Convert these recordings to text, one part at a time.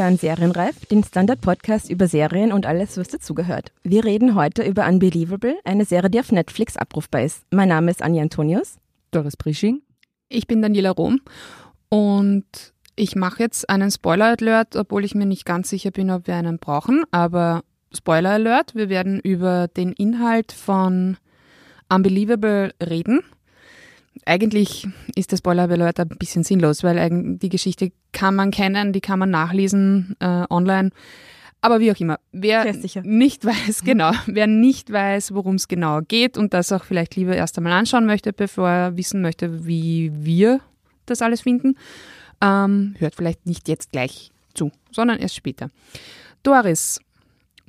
hören Serienreif, den Standard-Podcast über Serien und alles, was dazugehört. Wir reden heute über Unbelievable, eine Serie, die auf Netflix abrufbar ist. Mein Name ist Anja Antonius. Doris Prisching. Ich bin Daniela Rom und ich mache jetzt einen Spoiler-Alert, obwohl ich mir nicht ganz sicher bin, ob wir einen brauchen. Aber Spoiler-Alert, wir werden über den Inhalt von Unbelievable reden. Eigentlich ist der Spoiler-Alert ein bisschen sinnlos, weil die Geschichte kann man kennen, die kann man nachlesen äh, online. Aber wie auch immer, wer nicht weiß, genau, wer nicht weiß, worum es genau geht und das auch vielleicht lieber erst einmal anschauen möchte, bevor er wissen möchte, wie wir das alles finden, ähm, hört vielleicht nicht jetzt gleich zu, sondern erst später. Doris,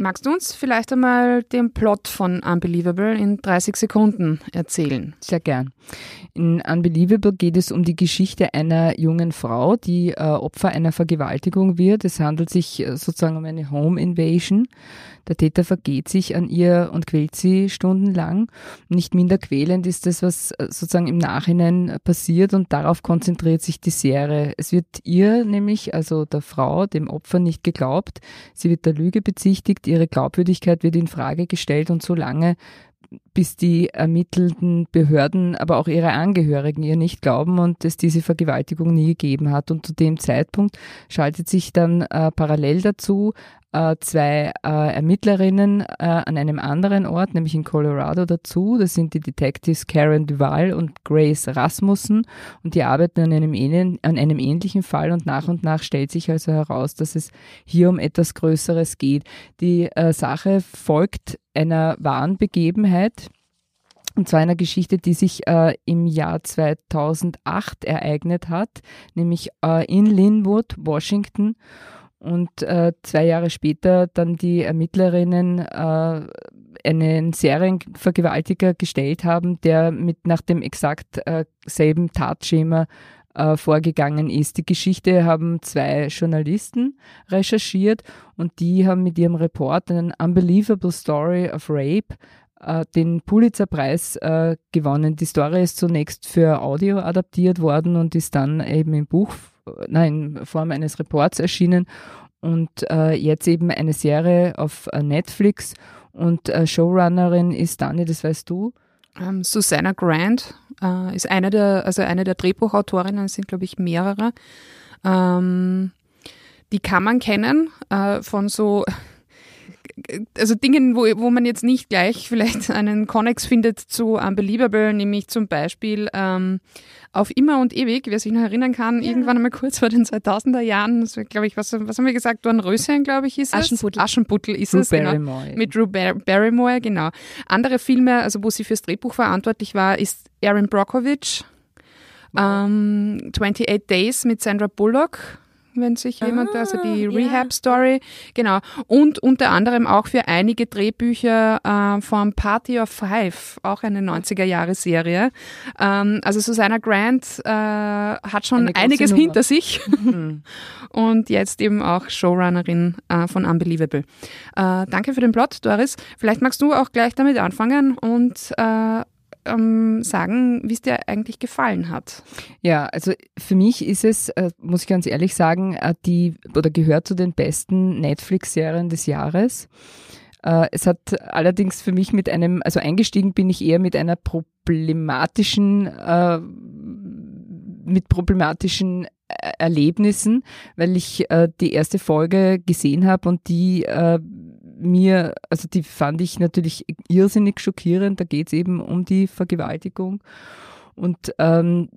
Magst du uns vielleicht einmal den Plot von Unbelievable in 30 Sekunden erzählen? Sehr gern. In Unbelievable geht es um die Geschichte einer jungen Frau, die äh, Opfer einer Vergewaltigung wird. Es handelt sich äh, sozusagen um eine Home Invasion. Der Täter vergeht sich an ihr und quält sie stundenlang. Nicht minder quälend ist das, was äh, sozusagen im Nachhinein passiert und darauf konzentriert sich die Serie. Es wird ihr nämlich, also der Frau, dem Opfer nicht geglaubt. Sie wird der Lüge bezichtigt ihre Glaubwürdigkeit wird in Frage gestellt und so lange, bis die ermittelnden Behörden, aber auch ihre Angehörigen ihr nicht glauben und es diese Vergewaltigung nie gegeben hat. Und zu dem Zeitpunkt schaltet sich dann äh, parallel dazu äh, zwei äh, Ermittlerinnen äh, an einem anderen Ort, nämlich in Colorado, dazu. Das sind die Detectives Karen Duval und Grace Rasmussen und die arbeiten an einem, an einem ähnlichen Fall und nach und nach stellt sich also heraus, dass es hier um etwas Größeres geht. Die äh, Sache folgt einer wahren Begebenheit. Und zwar einer Geschichte, die sich äh, im Jahr 2008 ereignet hat, nämlich äh, in Linwood, Washington und äh, zwei Jahre später dann die Ermittlerinnen äh, einen Serienvergewaltiger gestellt haben, der mit nach dem exakt äh, selben Tatschema äh, vorgegangen ist. Die Geschichte haben zwei Journalisten recherchiert und die haben mit ihrem Report einen Unbelievable Story of Rape äh, den Pulitzerpreis äh, gewonnen. Die Story ist zunächst für Audio adaptiert worden und ist dann eben im Buch nein, in Form eines Reports erschienen und äh, jetzt eben eine Serie auf äh, Netflix und äh, Showrunnerin ist Dani, das weißt du? Ähm, Susanna Grant äh, ist eine der, also eine der Drehbuchautorinnen, es sind glaube ich mehrere. Ähm, die kann man kennen äh, von so also Dingen, wo, wo man jetzt nicht gleich vielleicht einen Connex findet zu Unbelievable, nämlich zum Beispiel ähm, auf immer und ewig, wer sich noch erinnern kann, ja. irgendwann einmal kurz vor den 2000er Jahren, glaube ich, was, was haben wir gesagt, Dornröschen, glaube ich, ist Aschenputtel. es. Aschenputtel ist Drew es, genau. Barrymore. Mit Drew Bar Barrymore, genau. Andere Filme, also wo sie fürs Drehbuch verantwortlich war, ist Aaron Brockovich, wow. ähm, 28 Days mit Sandra Bullock, wenn sich ah, jemand, also die Rehab-Story, genau. Und unter anderem auch für einige Drehbücher äh, von Party of Five, auch eine 90er-Jahre-Serie. Ähm, also Susanna Grant äh, hat schon einiges Nummer. hinter sich mhm. und jetzt eben auch Showrunnerin äh, von Unbelievable. Äh, danke für den Plot, Doris. Vielleicht magst du auch gleich damit anfangen und äh, ähm, sagen, wie es dir eigentlich gefallen hat. Ja, also für mich ist es, äh, muss ich ganz ehrlich sagen, äh, die oder gehört zu den besten Netflix-Serien des Jahres. Äh, es hat allerdings für mich mit einem, also eingestiegen bin ich eher mit einer problematischen, äh, mit problematischen Erlebnissen, weil ich äh, die erste Folge gesehen habe und die äh, mir, also die fand ich natürlich irrsinnig schockierend. Da geht es eben um die Vergewaltigung. Und ähm,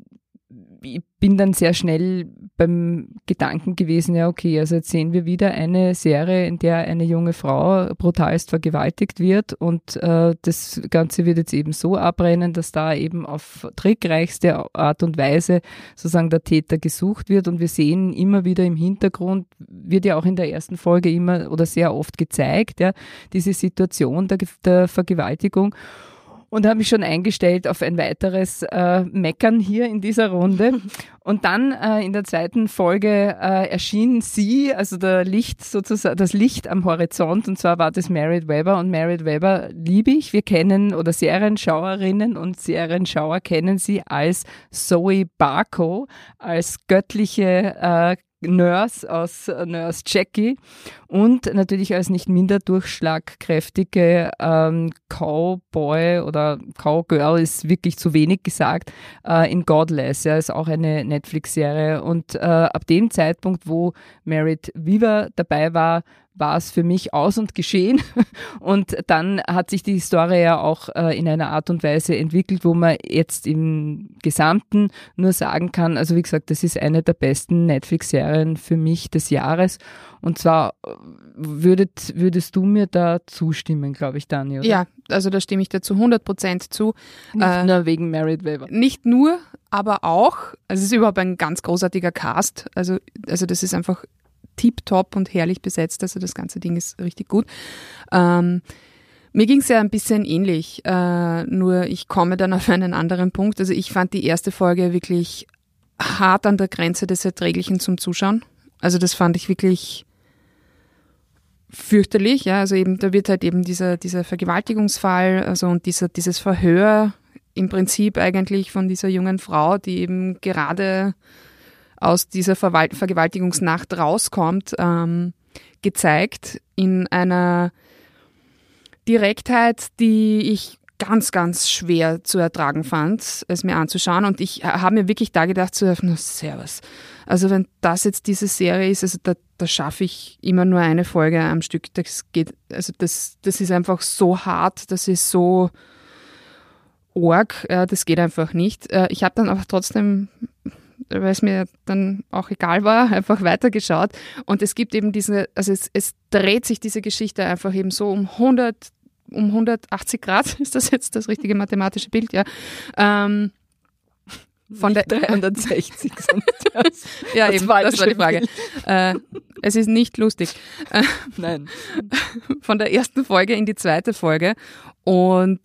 ich bin dann sehr schnell beim Gedanken gewesen, ja, okay, also jetzt sehen wir wieder eine Serie, in der eine junge Frau brutalst vergewaltigt wird und äh, das Ganze wird jetzt eben so abrennen, dass da eben auf trickreichste Art und Weise sozusagen der Täter gesucht wird und wir sehen immer wieder im Hintergrund, wird ja auch in der ersten Folge immer oder sehr oft gezeigt, ja, diese Situation der, der Vergewaltigung und habe mich schon eingestellt auf ein weiteres äh, Meckern hier in dieser Runde. Und dann äh, in der zweiten Folge äh, erschien sie, also der Licht sozusagen, das Licht am Horizont, und zwar war das Merit Weber. Und Merit Weber liebe ich. Wir kennen oder Serienschauerinnen und Serienschauer kennen sie als Zoe Barco, als göttliche äh, Nurse aus Nurse Jackie und natürlich als nicht minder durchschlagkräftige ähm, Cowboy oder Cowgirl ist wirklich zu wenig gesagt, äh, in Godless, ja, ist auch eine Netflix-Serie. Und äh, ab dem Zeitpunkt, wo Merit Weaver dabei war, war es für mich aus und geschehen. Und dann hat sich die Story ja auch äh, in einer Art und Weise entwickelt, wo man jetzt im Gesamten nur sagen kann, also wie gesagt, das ist eine der besten Netflix-Serien für mich des Jahres. Und zwar äh, würdet, würdest du mir da zustimmen, glaube ich, Dani, oder? Ja, also da stimme ich dir zu 100 Prozent zu. Nicht äh, nur wegen Married Weber. Nicht nur, aber auch, also es ist überhaupt ein ganz großartiger Cast. Also, also das ist einfach tiptop und herrlich besetzt. Also das ganze Ding ist richtig gut. Ähm, mir ging es ja ein bisschen ähnlich, äh, nur ich komme dann auf einen anderen Punkt. Also ich fand die erste Folge wirklich hart an der Grenze des Erträglichen zum Zuschauen. Also das fand ich wirklich fürchterlich. Ja, also eben da wird halt eben dieser dieser Vergewaltigungsfall, also und dieser dieses Verhör im Prinzip eigentlich von dieser jungen Frau, die eben gerade aus dieser Verwal Vergewaltigungsnacht rauskommt, ähm, gezeigt in einer Direktheit, die ich ganz, ganz schwer zu ertragen fand, es mir anzuschauen. Und ich habe mir wirklich da gedacht, so, na, servus. Also wenn das jetzt diese Serie ist, also da, da schaffe ich immer nur eine Folge am Stück. Das geht, also das, das ist einfach so hart, das ist so ja, das geht einfach nicht. Äh, ich habe dann aber trotzdem weil es mir dann auch egal war, einfach weitergeschaut. Und es gibt eben diese, also es, es dreht sich diese Geschichte einfach eben so um 100, um 180 Grad, ist das jetzt das richtige mathematische Bild, ja. Ähm, von nicht der 360. das, ja, das eben, das war die Frage. Äh, es ist nicht lustig. Nein. Von der ersten Folge in die zweite Folge. Und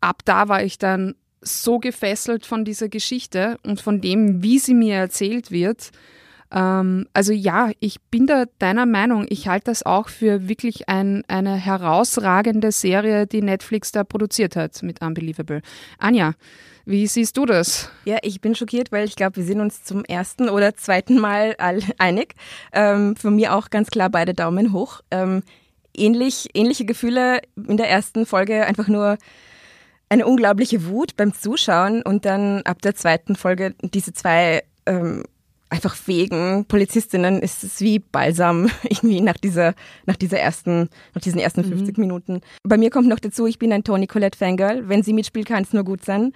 ab da war ich dann so gefesselt von dieser Geschichte und von dem, wie sie mir erzählt wird. Ähm, also ja, ich bin da deiner Meinung. Ich halte das auch für wirklich ein, eine herausragende Serie, die Netflix da produziert hat mit Unbelievable. Anja, wie siehst du das? Ja, ich bin schockiert, weil ich glaube, wir sind uns zum ersten oder zweiten Mal einig. Ähm, für mir auch ganz klar beide Daumen hoch. Ähm, ähnlich, ähnliche Gefühle in der ersten Folge, einfach nur eine unglaubliche Wut beim Zuschauen und dann ab der zweiten Folge diese zwei ähm, einfach fähigen Polizistinnen ist es wie Balsam irgendwie nach dieser nach dieser ersten nach diesen ersten mhm. 50 Minuten. Bei mir kommt noch dazu, ich bin ein Toni Collette Fangirl. Wenn sie mitspielt, kann es nur gut sein.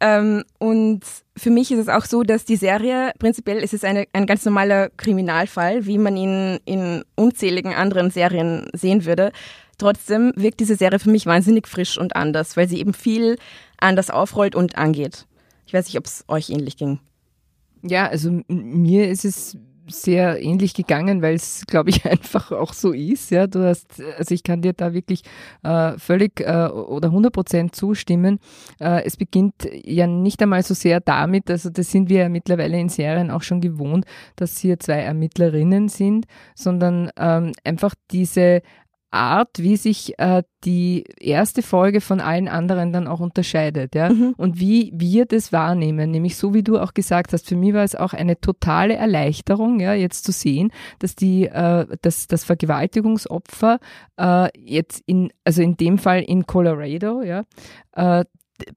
Ähm, und für mich ist es auch so, dass die Serie prinzipiell ist es eine, ein ganz normaler Kriminalfall, wie man ihn in unzähligen anderen Serien sehen würde. Trotzdem wirkt diese Serie für mich wahnsinnig frisch und anders, weil sie eben viel anders aufrollt und angeht. Ich weiß nicht, ob es euch ähnlich ging. Ja, also mir ist es sehr ähnlich gegangen, weil es, glaube ich, einfach auch so ist. Ja, du hast, also ich kann dir da wirklich äh, völlig äh, oder 100 Prozent zustimmen. Äh, es beginnt ja nicht einmal so sehr damit, also das sind wir ja mittlerweile in Serien auch schon gewohnt, dass hier zwei Ermittlerinnen sind, sondern ähm, einfach diese Art, wie sich äh, die erste Folge von allen anderen dann auch unterscheidet, ja. Mhm. Und wie wir das wahrnehmen, nämlich so wie du auch gesagt hast, für mich war es auch eine totale Erleichterung, ja, jetzt zu sehen, dass die, äh, dass das Vergewaltigungsopfer äh, jetzt in, also in dem Fall in Colorado, ja, äh,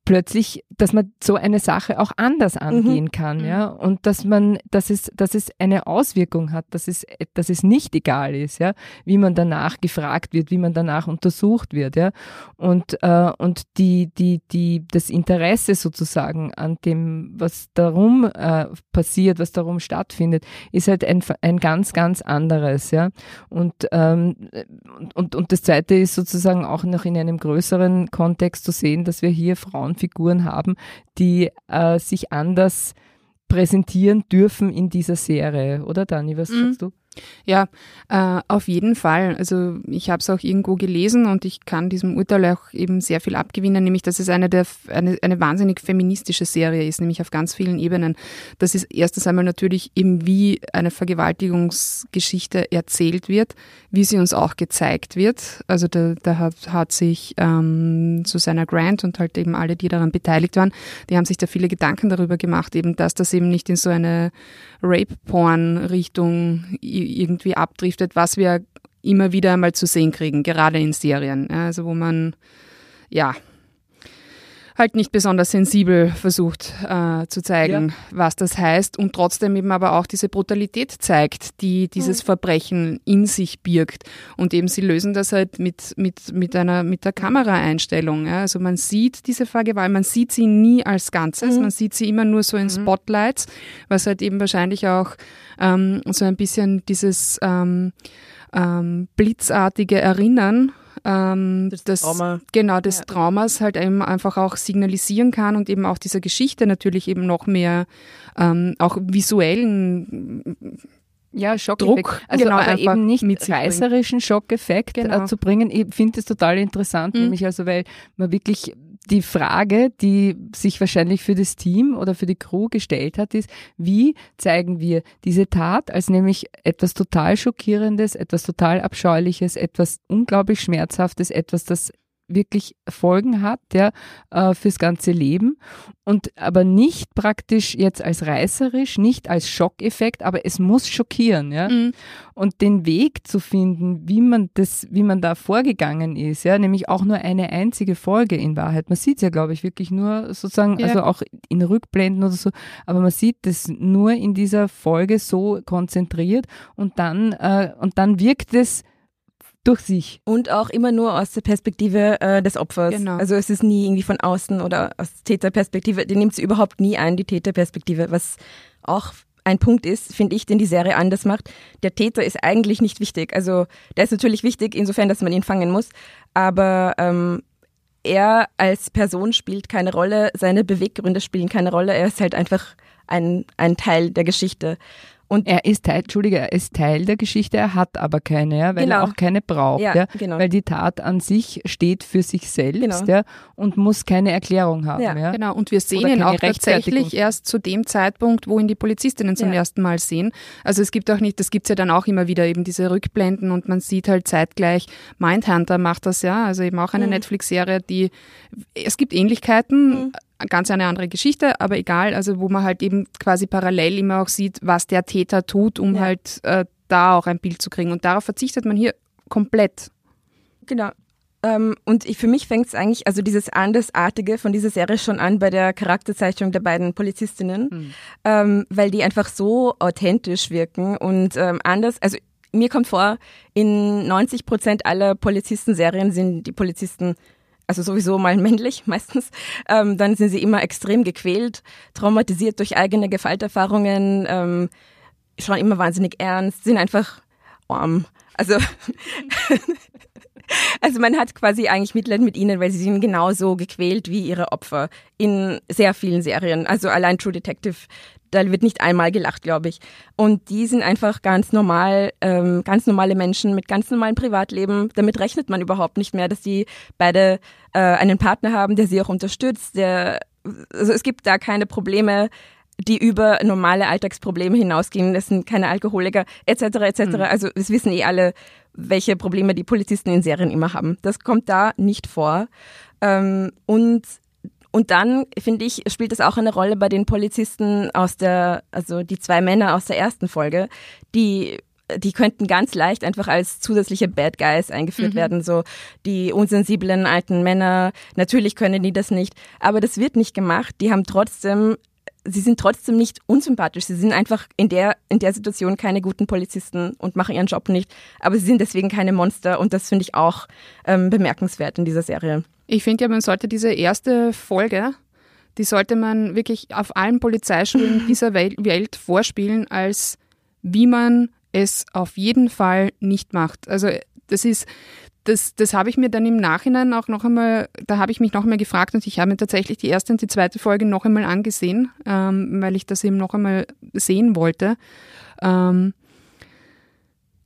plötzlich, dass man so eine Sache auch anders angehen mhm. kann, mhm. ja, und dass man, dass es, dass es eine Auswirkung hat, dass es, dass es nicht egal ist, ja, wie man danach gefragt wird, wie man danach untersucht wird, ja, und äh, und die die die das Interesse sozusagen an dem, was darum äh, passiert, was darum stattfindet, ist halt ein, ein ganz ganz anderes, ja, und ähm, und und das Zweite ist sozusagen auch noch in einem größeren Kontext zu sehen, dass wir hier Frauenfiguren haben, die äh, sich anders präsentieren dürfen in dieser Serie, oder Dani? Was mhm. sagst du? Ja, äh, auf jeden Fall. Also ich habe es auch irgendwo gelesen und ich kann diesem Urteil auch eben sehr viel abgewinnen, nämlich dass es eine, der, eine, eine wahnsinnig feministische Serie ist, nämlich auf ganz vielen Ebenen. Das ist erstens einmal natürlich eben, wie eine Vergewaltigungsgeschichte erzählt wird, wie sie uns auch gezeigt wird. Also da, da hat, hat sich ähm, Susanna Grant und halt eben alle, die daran beteiligt waren, die haben sich da viele Gedanken darüber gemacht, eben, dass das eben nicht in so eine Rape-Porn-Richtung irgendwie abdriftet, was wir immer wieder einmal zu sehen kriegen, gerade in Serien. Also wo man ja halt nicht besonders sensibel versucht äh, zu zeigen, ja. was das heißt und trotzdem eben aber auch diese Brutalität zeigt, die dieses mhm. Verbrechen in sich birgt. Und eben sie lösen das halt mit, mit, mit einer, mit der Kameraeinstellung. Ja. Also man sieht diese Vergewaltigung, man sieht sie nie als Ganzes, mhm. man sieht sie immer nur so in mhm. Spotlights, was halt eben wahrscheinlich auch ähm, so ein bisschen dieses ähm, ähm, blitzartige Erinnern ähm, das, das Trauma. genau des ja. Traumas halt eben einfach auch signalisieren kann und eben auch dieser Geschichte natürlich eben noch mehr ähm, auch visuellen ja, Schockeffekt. Druck, also genau, aber eben nicht reißerischen Schockeffekt äh, genau. äh, zu bringen. Ich finde es total interessant, mhm. nämlich also, weil man wirklich die Frage, die sich wahrscheinlich für das Team oder für die Crew gestellt hat, ist, wie zeigen wir diese Tat als nämlich etwas total Schockierendes, etwas total Abscheuliches, etwas unglaublich Schmerzhaftes, etwas, das wirklich Folgen hat, ja, äh, fürs ganze Leben und aber nicht praktisch jetzt als reißerisch, nicht als Schockeffekt, aber es muss schockieren, ja. Mhm. Und den Weg zu finden, wie man das, wie man da vorgegangen ist, ja, nämlich auch nur eine einzige Folge in Wahrheit. Man sieht es ja, glaube ich, wirklich nur sozusagen, ja. also auch in Rückblenden oder so, aber man sieht das nur in dieser Folge so konzentriert und dann, äh, und dann wirkt es durch sich. Und auch immer nur aus der Perspektive äh, des Opfers. Genau. Also es ist nie irgendwie von außen oder aus Täterperspektive. Die nimmt sie überhaupt nie ein, die Täterperspektive, was auch ein Punkt ist, finde ich, den die Serie anders macht. Der Täter ist eigentlich nicht wichtig. Also der ist natürlich wichtig, insofern, dass man ihn fangen muss. Aber ähm, er als Person spielt keine Rolle, seine Beweggründe spielen keine Rolle. Er ist halt einfach ein, ein Teil der Geschichte. Und er ist Teil, Entschuldige, er ist Teil der Geschichte, er hat aber keine, ja, weil genau. er auch keine braucht, ja, ja, genau. weil die Tat an sich steht für sich selbst genau. ja, und muss keine Erklärung haben. Ja, ja. Genau, und wir sehen ihn auch tatsächlich erst zu dem Zeitpunkt, wo ihn die Polizistinnen zum ersten Mal sehen. Also es gibt auch nicht, das gibt es ja dann auch immer wieder, eben diese Rückblenden und man sieht halt zeitgleich, Mindhunter macht das ja, also eben auch eine mhm. Netflix-Serie, die, es gibt Ähnlichkeiten, mhm ganz eine andere Geschichte, aber egal, also wo man halt eben quasi parallel immer auch sieht, was der Täter tut, um ja. halt äh, da auch ein Bild zu kriegen. Und darauf verzichtet man hier komplett. Genau. Ähm, und ich, für mich fängt es eigentlich, also dieses Andersartige von dieser Serie schon an bei der Charakterzeichnung der beiden Polizistinnen, mhm. ähm, weil die einfach so authentisch wirken und ähm, anders, also mir kommt vor, in 90 Prozent aller Polizistenserien sind die Polizisten also sowieso mal männlich meistens, ähm, dann sind sie immer extrem gequält, traumatisiert durch eigene Gewalterfahrungen, ähm, schauen immer wahnsinnig ernst, sind einfach arm. Also, also man hat quasi eigentlich Mitleid mit ihnen, weil sie sind genauso gequält wie ihre Opfer in sehr vielen Serien. Also allein True Detective, da wird nicht einmal gelacht, glaube ich. Und die sind einfach ganz normal, ähm, ganz normale Menschen mit ganz normalem Privatleben. Damit rechnet man überhaupt nicht mehr, dass sie beide äh, einen Partner haben, der sie auch unterstützt. Der, also es gibt da keine Probleme die über normale Alltagsprobleme hinausgehen. Das sind keine Alkoholiker etc. etc. Mhm. Also es wissen eh alle, welche Probleme die Polizisten in Serien immer haben. Das kommt da nicht vor. Ähm, und und dann, finde ich, spielt es auch eine Rolle bei den Polizisten aus der, also die zwei Männer aus der ersten Folge, die die könnten ganz leicht einfach als zusätzliche Bad Guys eingeführt mhm. werden, so die unsensiblen alten Männer. Natürlich können die das nicht, aber das wird nicht gemacht. Die haben trotzdem sie sind trotzdem nicht unsympathisch. Sie sind einfach in der, in der Situation keine guten Polizisten und machen ihren Job nicht. Aber sie sind deswegen keine Monster und das finde ich auch ähm, bemerkenswert in dieser Serie. Ich finde ja, man sollte diese erste Folge, die sollte man wirklich auf allen Polizeischulen dieser Welt vorspielen, als wie man es auf jeden Fall nicht macht. Also das ist, das, das habe ich mir dann im Nachhinein auch noch einmal, da habe ich mich noch einmal gefragt und ich habe mir tatsächlich die erste und die zweite Folge noch einmal angesehen, ähm, weil ich das eben noch einmal sehen wollte. Ähm,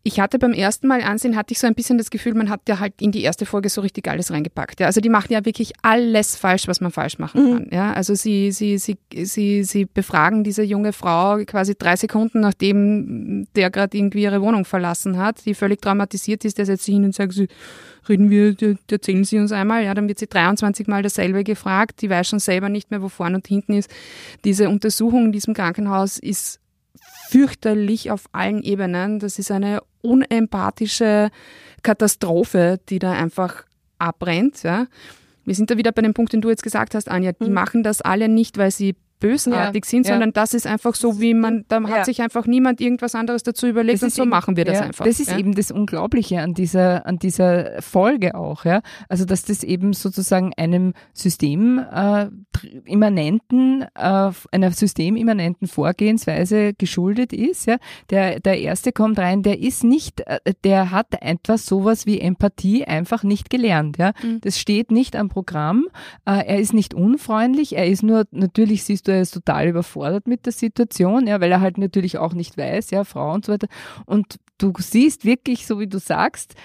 ich hatte beim ersten Mal ansehen, hatte ich so ein bisschen das Gefühl, man hat ja halt in die erste Folge so richtig alles reingepackt. Ja. Also die machen ja wirklich alles falsch, was man falsch machen mhm. kann. Ja. Also sie, sie, sie, sie, sie befragen diese junge Frau quasi drei Sekunden, nachdem der gerade irgendwie ihre Wohnung verlassen hat, die völlig traumatisiert ist, der setzt sich hin und sagt, sie, reden wir, erzählen Sie uns einmal, ja, dann wird sie 23 Mal dasselbe gefragt, die weiß schon selber nicht mehr, wo vorne und hinten ist. Diese Untersuchung in diesem Krankenhaus ist fürchterlich auf allen Ebenen. Das ist eine unempathische Katastrophe, die da einfach abbrennt. Ja. Wir sind da wieder bei dem Punkt, den du jetzt gesagt hast, Anja. Die mhm. machen das alle nicht, weil sie bösartig ja, sind, sondern ja. das ist einfach so, wie man, da hat ja. sich einfach niemand irgendwas anderes dazu überlegt und so eben, machen wir das einfach. Das ist eben das Unglaubliche an dieser, an dieser Folge auch, ja. Also, dass das eben sozusagen einem System äh, immanenten, äh, einer systemimmanenten Vorgehensweise geschuldet ist, ja. Der, der erste kommt rein, der ist nicht, äh, der hat etwas sowas wie Empathie einfach nicht gelernt, ja. Mhm. Das steht nicht am Programm, äh, er ist nicht unfreundlich, er ist nur, natürlich siehst du, er ist total überfordert mit der Situation, ja, weil er halt natürlich auch nicht weiß, ja, Frau und so weiter. Und du siehst wirklich, so wie du sagst,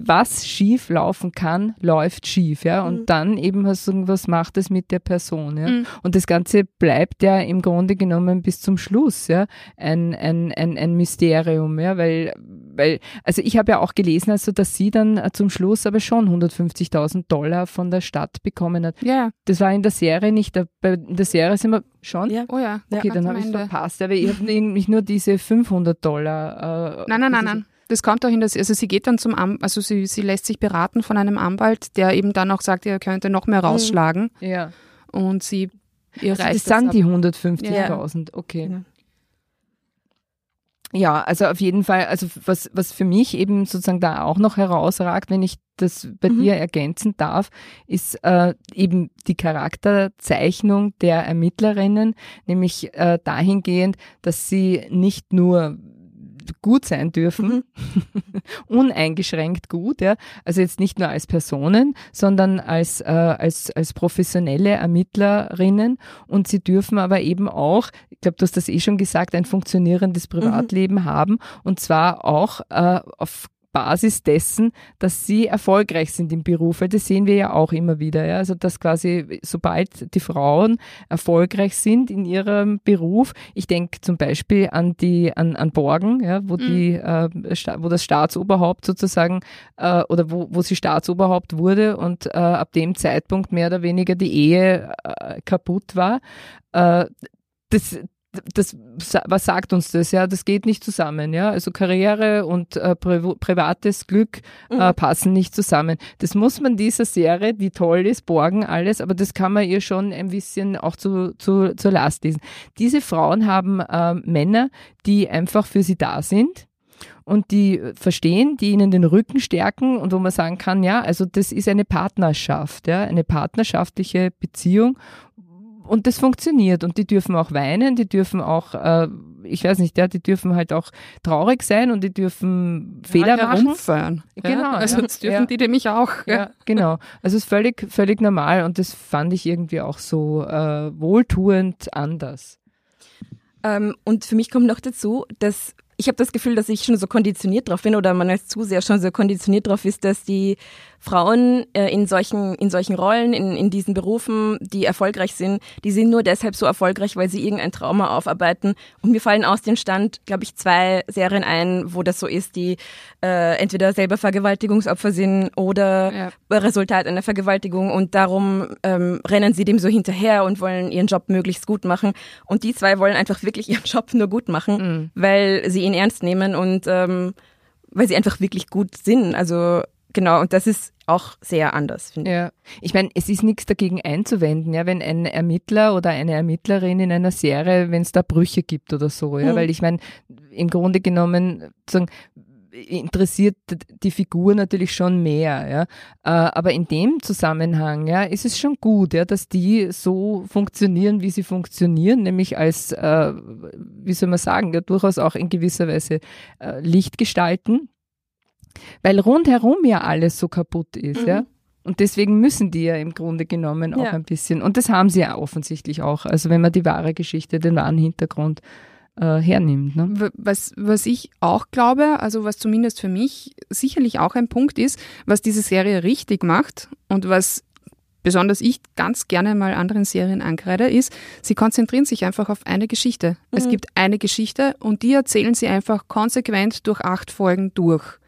was schief laufen kann, läuft schief, ja. Und mhm. dann eben hast du, was macht es mit der Person, ja. Mhm. Und das Ganze bleibt ja im Grunde genommen bis zum Schluss, ja, ein, ein, ein, ein Mysterium, ja, weil, weil, also ich habe ja auch gelesen, also dass sie dann zum Schluss aber schon 150.000 Dollar von der Stadt bekommen hat. Ja. Das war in der Serie nicht, in der Serie sind wir schon? Ja. Oh ja. Okay, ja, dann habe ich es verpasst, aber ich habe nämlich nur diese 500 Dollar. Äh, nein, nein, nein, nein. Das kommt auch hin, dass, also sie geht dann zum Am also sie, sie lässt sich beraten von einem Anwalt, der eben dann auch sagt, er könnte noch mehr mhm. rausschlagen. Ja. Und sie ihr also reicht das sind die 150.000, ja. okay. Ja. Ja, also auf jeden Fall, also was, was für mich eben sozusagen da auch noch herausragt, wenn ich das bei mhm. dir ergänzen darf, ist äh, eben die Charakterzeichnung der Ermittlerinnen, nämlich äh, dahingehend, dass sie nicht nur gut sein dürfen, mhm. uneingeschränkt gut, ja. Also jetzt nicht nur als Personen, sondern als, äh, als, als professionelle Ermittlerinnen und sie dürfen aber eben auch, ich glaube, du hast das eh schon gesagt, ein funktionierendes mhm. Privatleben mhm. haben und zwar auch äh, auf Basis dessen, dass sie erfolgreich sind im Beruf. Weil das sehen wir ja auch immer wieder. Ja? Also dass quasi, sobald die Frauen erfolgreich sind in ihrem Beruf, ich denke zum Beispiel an die, an, an Borgen, ja, wo mhm. die, äh, wo das Staatsoberhaupt sozusagen äh, oder wo, wo sie Staatsoberhaupt wurde und äh, ab dem Zeitpunkt mehr oder weniger die Ehe äh, kaputt war. Äh, das, das, was sagt uns das? Ja, das geht nicht zusammen. Ja, also Karriere und äh, Pri privates Glück äh, mhm. passen nicht zusammen. Das muss man dieser Serie, die toll ist, borgen alles, aber das kann man ihr schon ein bisschen auch zu, zu, zur Last lesen. Diese Frauen haben äh, Männer, die einfach für sie da sind und die verstehen, die ihnen den Rücken stärken und wo man sagen kann, ja, also das ist eine Partnerschaft, ja, eine partnerschaftliche Beziehung und das funktioniert und die dürfen auch weinen, die dürfen auch, äh, ich weiß nicht, ja, die dürfen halt auch traurig sein und die dürfen Fehler ja, machen. Rumfahren. Genau. Ja, also das dürfen ja. die nämlich auch. Ja, genau. Also es ist völlig, völlig normal und das fand ich irgendwie auch so äh, wohltuend anders. Ähm, und für mich kommt noch dazu, dass ich habe das Gefühl, dass ich schon so konditioniert drauf bin oder man als Zuseher schon so konditioniert drauf ist, dass die Frauen äh, in solchen in solchen Rollen in, in diesen Berufen, die erfolgreich sind, die sind nur deshalb so erfolgreich, weil sie irgendein Trauma aufarbeiten. Und mir fallen aus dem Stand, glaube ich, zwei Serien ein, wo das so ist, die äh, entweder selber Vergewaltigungsopfer sind oder ja. Resultat einer Vergewaltigung und darum ähm, rennen sie dem so hinterher und wollen ihren Job möglichst gut machen. Und die zwei wollen einfach wirklich ihren Job nur gut machen, mhm. weil sie ihn ernst nehmen und ähm, weil sie einfach wirklich gut sind. Also genau, und das ist auch sehr anders, finde ich. Ja, ich meine, es ist nichts dagegen einzuwenden, ja, wenn ein Ermittler oder eine Ermittlerin in einer Serie, wenn es da Brüche gibt oder so, ja, mhm. weil ich meine, im Grunde genommen, sagen, interessiert die Figur natürlich schon mehr, ja. Äh, aber in dem Zusammenhang, ja, ist es schon gut, ja, dass die so funktionieren, wie sie funktionieren, nämlich als, äh, wie soll man sagen, ja, durchaus auch in gewisser Weise äh, Licht gestalten, weil rundherum ja alles so kaputt ist, mhm. ja. Und deswegen müssen die ja im Grunde genommen auch ja. ein bisschen, und das haben sie ja offensichtlich auch, also wenn man die wahre Geschichte, den wahren Hintergrund äh, hernimmt. Ne? Was, was ich auch glaube, also was zumindest für mich sicherlich auch ein Punkt ist, was diese Serie richtig macht und was besonders ich ganz gerne mal anderen Serien ankreide, ist, sie konzentrieren sich einfach auf eine Geschichte. Mhm. Es gibt eine Geschichte und die erzählen sie einfach konsequent durch acht Folgen durch.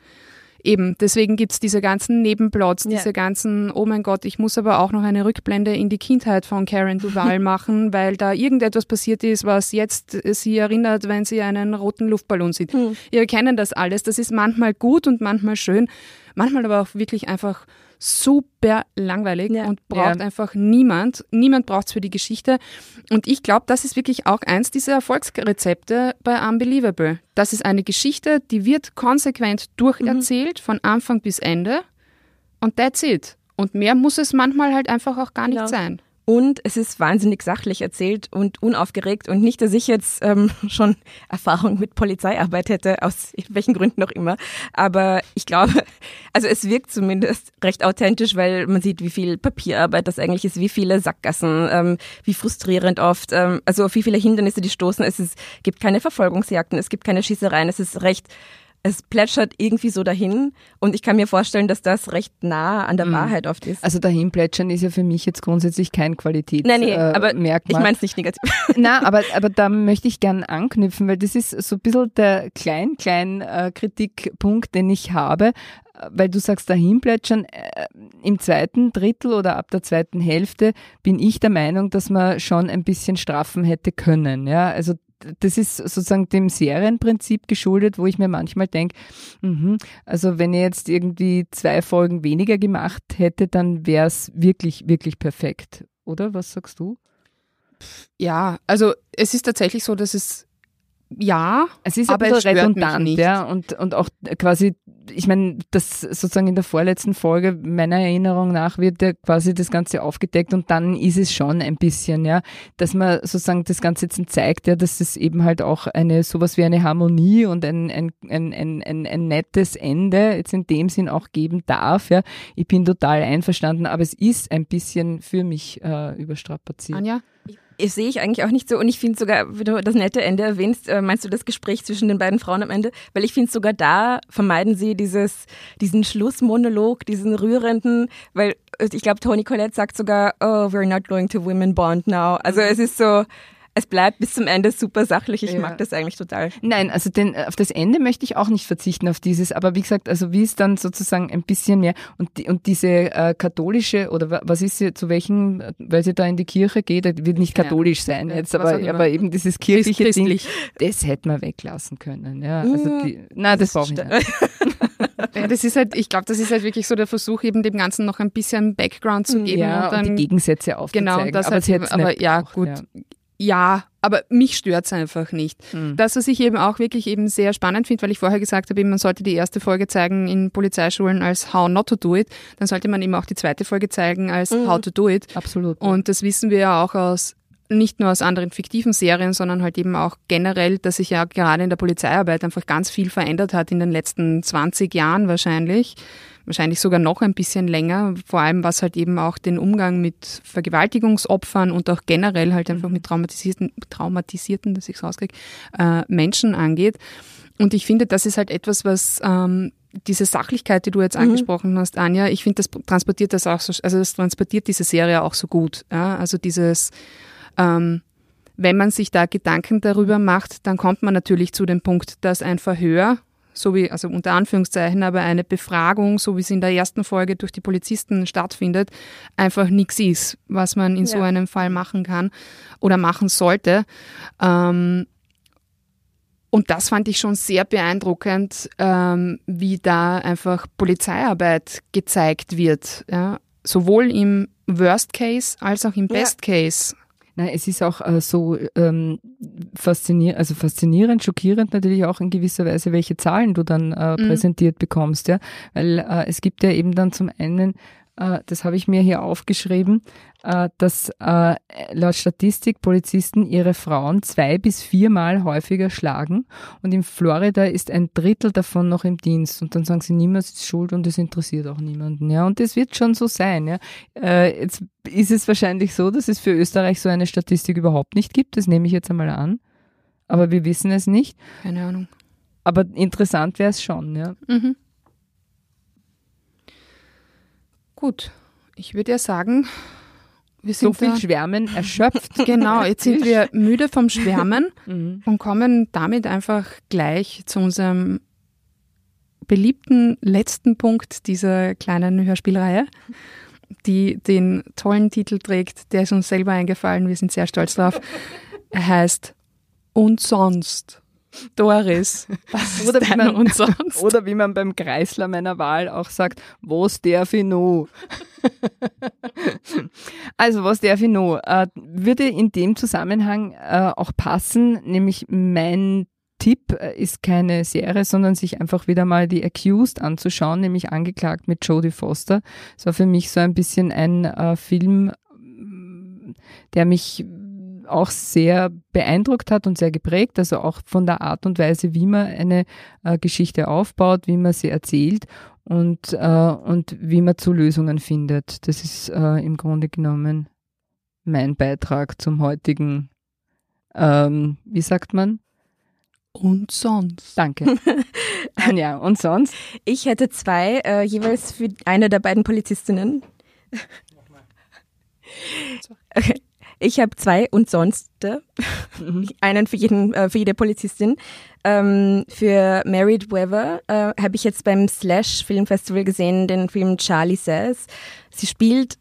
Eben, deswegen gibt's diese ganzen Nebenplots, ja. diese ganzen, oh mein Gott, ich muss aber auch noch eine Rückblende in die Kindheit von Karen Duval machen, weil da irgendetwas passiert ist, was jetzt sie erinnert, wenn sie einen roten Luftballon sieht. Hm. Wir kennen das alles. Das ist manchmal gut und manchmal schön, manchmal aber auch wirklich einfach super langweilig ja. und braucht ja. einfach niemand. Niemand braucht es für die Geschichte. Und ich glaube, das ist wirklich auch eins dieser Erfolgsrezepte bei Unbelievable. Das ist eine Geschichte, die wird konsequent durcherzählt, mhm. von Anfang bis Ende. Und that's it. Und mehr muss es manchmal halt einfach auch gar nicht genau. sein. Und es ist wahnsinnig sachlich erzählt und unaufgeregt und nicht, dass ich jetzt ähm, schon Erfahrung mit Polizeiarbeit hätte, aus welchen Gründen auch immer. Aber ich glaube, also es wirkt zumindest recht authentisch, weil man sieht, wie viel Papierarbeit das eigentlich ist, wie viele Sackgassen, ähm, wie frustrierend oft, ähm, also wie viele Hindernisse die stoßen. Es ist, gibt keine Verfolgungsjagden, es gibt keine Schießereien, es ist recht es plätschert irgendwie so dahin und ich kann mir vorstellen, dass das recht nah an der mhm. Wahrheit oft ist. Also dahin plätschern ist ja für mich jetzt grundsätzlich kein Qualität. Nein, nee, äh, aber Merkmal. ich meine es nicht negativ. Na, aber, aber da möchte ich gern anknüpfen, weil das ist so ein bisschen der klein, klein äh, Kritikpunkt, den ich habe weil du sagst, dahin plätschern, äh, im zweiten Drittel oder ab der zweiten Hälfte bin ich der Meinung, dass man schon ein bisschen straffen hätte können. Ja, also das ist sozusagen dem Serienprinzip geschuldet, wo ich mir manchmal denke, mh, also wenn ihr jetzt irgendwie zwei Folgen weniger gemacht hätte, dann wäre es wirklich, wirklich perfekt. Oder was sagst du? Ja, also es ist tatsächlich so, dass es ja, es ist aber es redundant, ja, und, und auch quasi, ich meine, das sozusagen in der vorletzten Folge meiner Erinnerung nach wird ja quasi das Ganze aufgedeckt und dann ist es schon ein bisschen, ja, dass man sozusagen das Ganze jetzt zeigt, ja, dass es eben halt auch eine, sowas wie eine Harmonie und ein, ein, ein, ein, ein, ein nettes Ende jetzt in dem Sinn auch geben darf, ja. Ich bin total einverstanden, aber es ist ein bisschen für mich äh, überstrapaziert. Anja? Ich sehe ich eigentlich auch nicht so. Und ich finde sogar, wenn du das nette Ende erwähnst, äh, meinst du das Gespräch zwischen den beiden Frauen am Ende? Weil ich finde sogar da vermeiden sie dieses, diesen Schlussmonolog, diesen rührenden, weil äh, ich glaube, Toni Collette sagt sogar, oh, we're not going to women bond now. Also mhm. es ist so, es bleibt bis zum Ende super sachlich. Ich ja. mag das eigentlich total. Nein, also den, auf das Ende möchte ich auch nicht verzichten auf dieses, aber wie gesagt, also wie es dann sozusagen ein bisschen mehr und, die, und diese äh, katholische oder was ist sie, zu welchen, weil sie da in die Kirche geht, wird nicht katholisch sein ja, jetzt, aber, aber eben dieses kirchliche Christlich. Ding, das hätte man weglassen können. Ja, also mm. die, nein, das brauche ich nicht. ja, das ist halt, ich glaube, das ist halt wirklich so der Versuch, eben dem Ganzen noch ein bisschen Background zu geben. Ja, und, dann, und die Gegensätze aufzuzeigen. Genau, das aber, halt, aber ja, gut. Ja ja, aber mich stört's einfach nicht. Mhm. Das, was ich eben auch wirklich eben sehr spannend finde, weil ich vorher gesagt habe, man sollte die erste Folge zeigen in Polizeischulen als How Not to Do It, dann sollte man eben auch die zweite Folge zeigen als mhm. How to Do It. Absolut. Und das wissen wir ja auch aus nicht nur aus anderen fiktiven Serien, sondern halt eben auch generell, dass sich ja gerade in der Polizeiarbeit einfach ganz viel verändert hat in den letzten 20 Jahren wahrscheinlich wahrscheinlich sogar noch ein bisschen länger, vor allem was halt eben auch den Umgang mit Vergewaltigungsopfern und auch generell halt einfach mit traumatisierten, traumatisierten, dass ich es rauskriege, äh, Menschen angeht. Und ich finde, das ist halt etwas, was ähm, diese Sachlichkeit, die du jetzt mhm. angesprochen hast, Anja, ich finde, das transportiert das auch so, also das transportiert diese Serie auch so gut. Ja? Also dieses, ähm, wenn man sich da Gedanken darüber macht, dann kommt man natürlich zu dem Punkt, dass ein Verhör so wie, also unter Anführungszeichen, aber eine Befragung, so wie sie in der ersten Folge durch die Polizisten stattfindet, einfach nichts ist, was man in ja. so einem Fall machen kann oder machen sollte. Ähm, und das fand ich schon sehr beeindruckend, ähm, wie da einfach Polizeiarbeit gezeigt wird. Ja? Sowohl im Worst Case als auch im Best. Case. Nein, es ist auch äh, so ähm, faszinierend, also faszinierend, schockierend natürlich auch in gewisser Weise, welche Zahlen du dann äh, mhm. präsentiert bekommst, ja. Weil äh, es gibt ja eben dann zum einen das habe ich mir hier aufgeschrieben, äh, dass äh, laut Statistik Polizisten ihre Frauen zwei bis viermal häufiger schlagen und in Florida ist ein Drittel davon noch im Dienst und dann sagen sie, niemand ist schuld und es interessiert auch niemanden. Ja, und das wird schon so sein. Ja. Jetzt ist es wahrscheinlich so, dass es für Österreich so eine Statistik überhaupt nicht gibt, das nehme ich jetzt einmal an. aber wir wissen es nicht. Keine Ahnung. Aber interessant wäre es schon, ja. Mhm. Gut, ich würde ja sagen, wir So sind viel da, Schwärmen erschöpft. Genau, jetzt sind wir müde vom Schwärmen Mhm. und kommen damit einfach gleich zu unserem beliebten letzten Punkt dieser kleinen Hörspielreihe, die den tollen Titel trägt, der ist uns selber eingefallen, wir sind sehr stolz drauf. Er heißt Und sonst. Doris, was ist Oder wie man- Und sonst? Oder wie man beim Kreisler meiner Wahl auch sagt, was darf ich noch? also, was darf ich noch? Äh, würde in dem Zusammenhang äh, auch passen, nämlich mein Tipp äh, ist keine Serie, sondern sich einfach wieder mal die Accused anzuschauen, nämlich angeklagt mit Jodie Foster. Das war für mich so ein bisschen ein äh, Film, der mich auch sehr beeindruckt hat und sehr geprägt, also auch von der Art und Weise, wie man eine äh, Geschichte aufbaut, wie man sie erzählt und, äh, und wie man zu Lösungen findet. Das ist äh, im Grunde genommen mein Beitrag zum heutigen, ähm, wie sagt man? Und sonst. Danke. Anja, und sonst? Ich hätte zwei, äh, jeweils für eine der beiden Polizistinnen. Okay. Ich habe zwei und sonst äh, einen für jeden, äh, für jede Polizistin. Ähm, für Married Weather äh, habe ich jetzt beim Slash Filmfestival gesehen, den Film Charlie Says. Sie spielt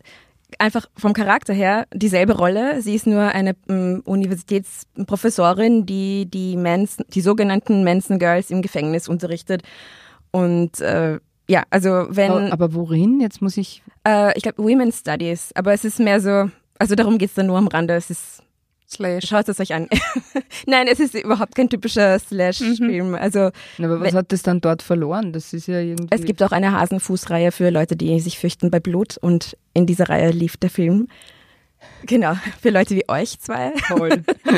einfach vom Charakter her dieselbe Rolle. Sie ist nur eine ähm, Universitätsprofessorin, die die, Manson, die sogenannten Manson Girls im Gefängnis unterrichtet. Und äh, ja, also wenn, Aber worin? Jetzt muss ich. äh, ich glaube Women's Studies, aber es ist mehr so, also darum geht's dann nur am Rande. Es ist, Slash. schaut es euch an. Nein, es ist überhaupt kein typischer Slash-Film. Also Na, Aber was hat das dann dort verloren? Das ist ja irgendwie. es gibt auch eine Hasenfußreihe für Leute, die sich fürchten bei Blut und in dieser Reihe lief der Film. Genau, für Leute wie euch zwei. toll.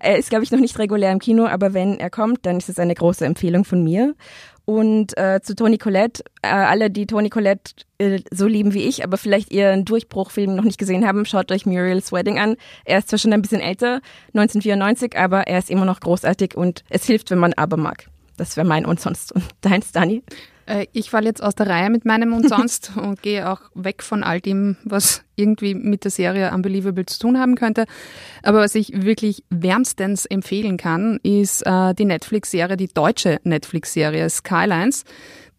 Er ist, glaube ich, noch nicht regulär im Kino, aber wenn er kommt, dann ist es eine große Empfehlung von mir. Und äh, zu Toni Collette, äh, alle, die Toni Collette äh, so lieben wie ich, aber vielleicht ihren Durchbruchfilm noch nicht gesehen haben, schaut euch Muriel's Wedding an. Er ist zwar schon ein bisschen älter, 1994, aber er ist immer noch großartig und es hilft, wenn man aber mag. Das wäre mein und sonst. Und deins, Dani? Äh, Ich falle jetzt aus der Reihe mit meinem und sonst und gehe auch weg von all dem, was irgendwie mit der Serie Unbelievable zu tun haben könnte. Aber was ich wirklich wärmstens empfehlen kann, ist äh, die Netflix-Serie, die deutsche Netflix-Serie Skylines,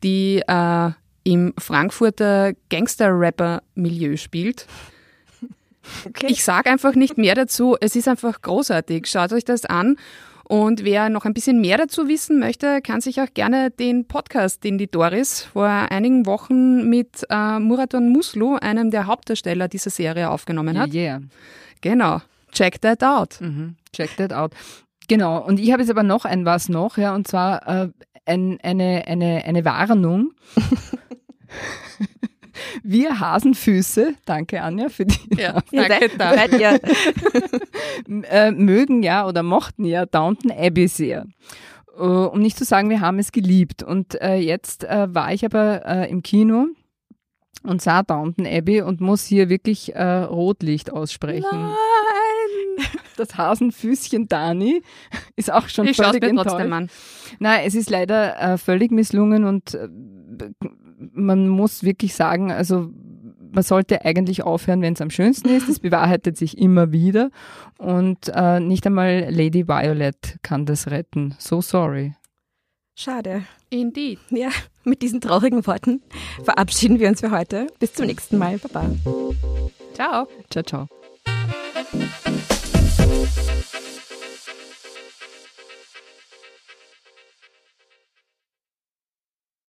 die äh, im Frankfurter Gangster-Rapper-Milieu spielt. Okay. Ich sage einfach nicht mehr dazu. Es ist einfach großartig. Schaut euch das an. Und wer noch ein bisschen mehr dazu wissen möchte, kann sich auch gerne den Podcast, den die Doris vor einigen Wochen mit äh, Muraton Muslu, einem der Hauptdarsteller dieser Serie, aufgenommen hat. Yeah. Genau. Check that out. Mhm. Check that out. Genau. Und ich habe jetzt aber noch ein was noch, ja, und zwar äh, ein, eine, eine, eine Warnung. Wir Hasenfüße, danke Anja für die, Ja, danke seid, da. seid ihr, äh, mögen ja oder mochten ja Downton Abbey sehr. Äh, um nicht zu sagen, wir haben es geliebt. Und äh, jetzt äh, war ich aber äh, im Kino und sah Downton Abbey und muss hier wirklich äh, Rotlicht aussprechen. Nein! Das Hasenfüßchen Dani ist auch schon Ich völlig mir enttäuscht. trotzdem an. Nein, es ist leider völlig misslungen und man muss wirklich sagen, also man sollte eigentlich aufhören, wenn es am schönsten ist. Es bewahrheitet sich immer wieder. Und äh, nicht einmal Lady Violet kann das retten. So sorry. Schade. Indeed. Ja, mit diesen traurigen Worten verabschieden wir uns für heute. Bis zum nächsten Mal. Baba. Ciao. Ciao, ciao.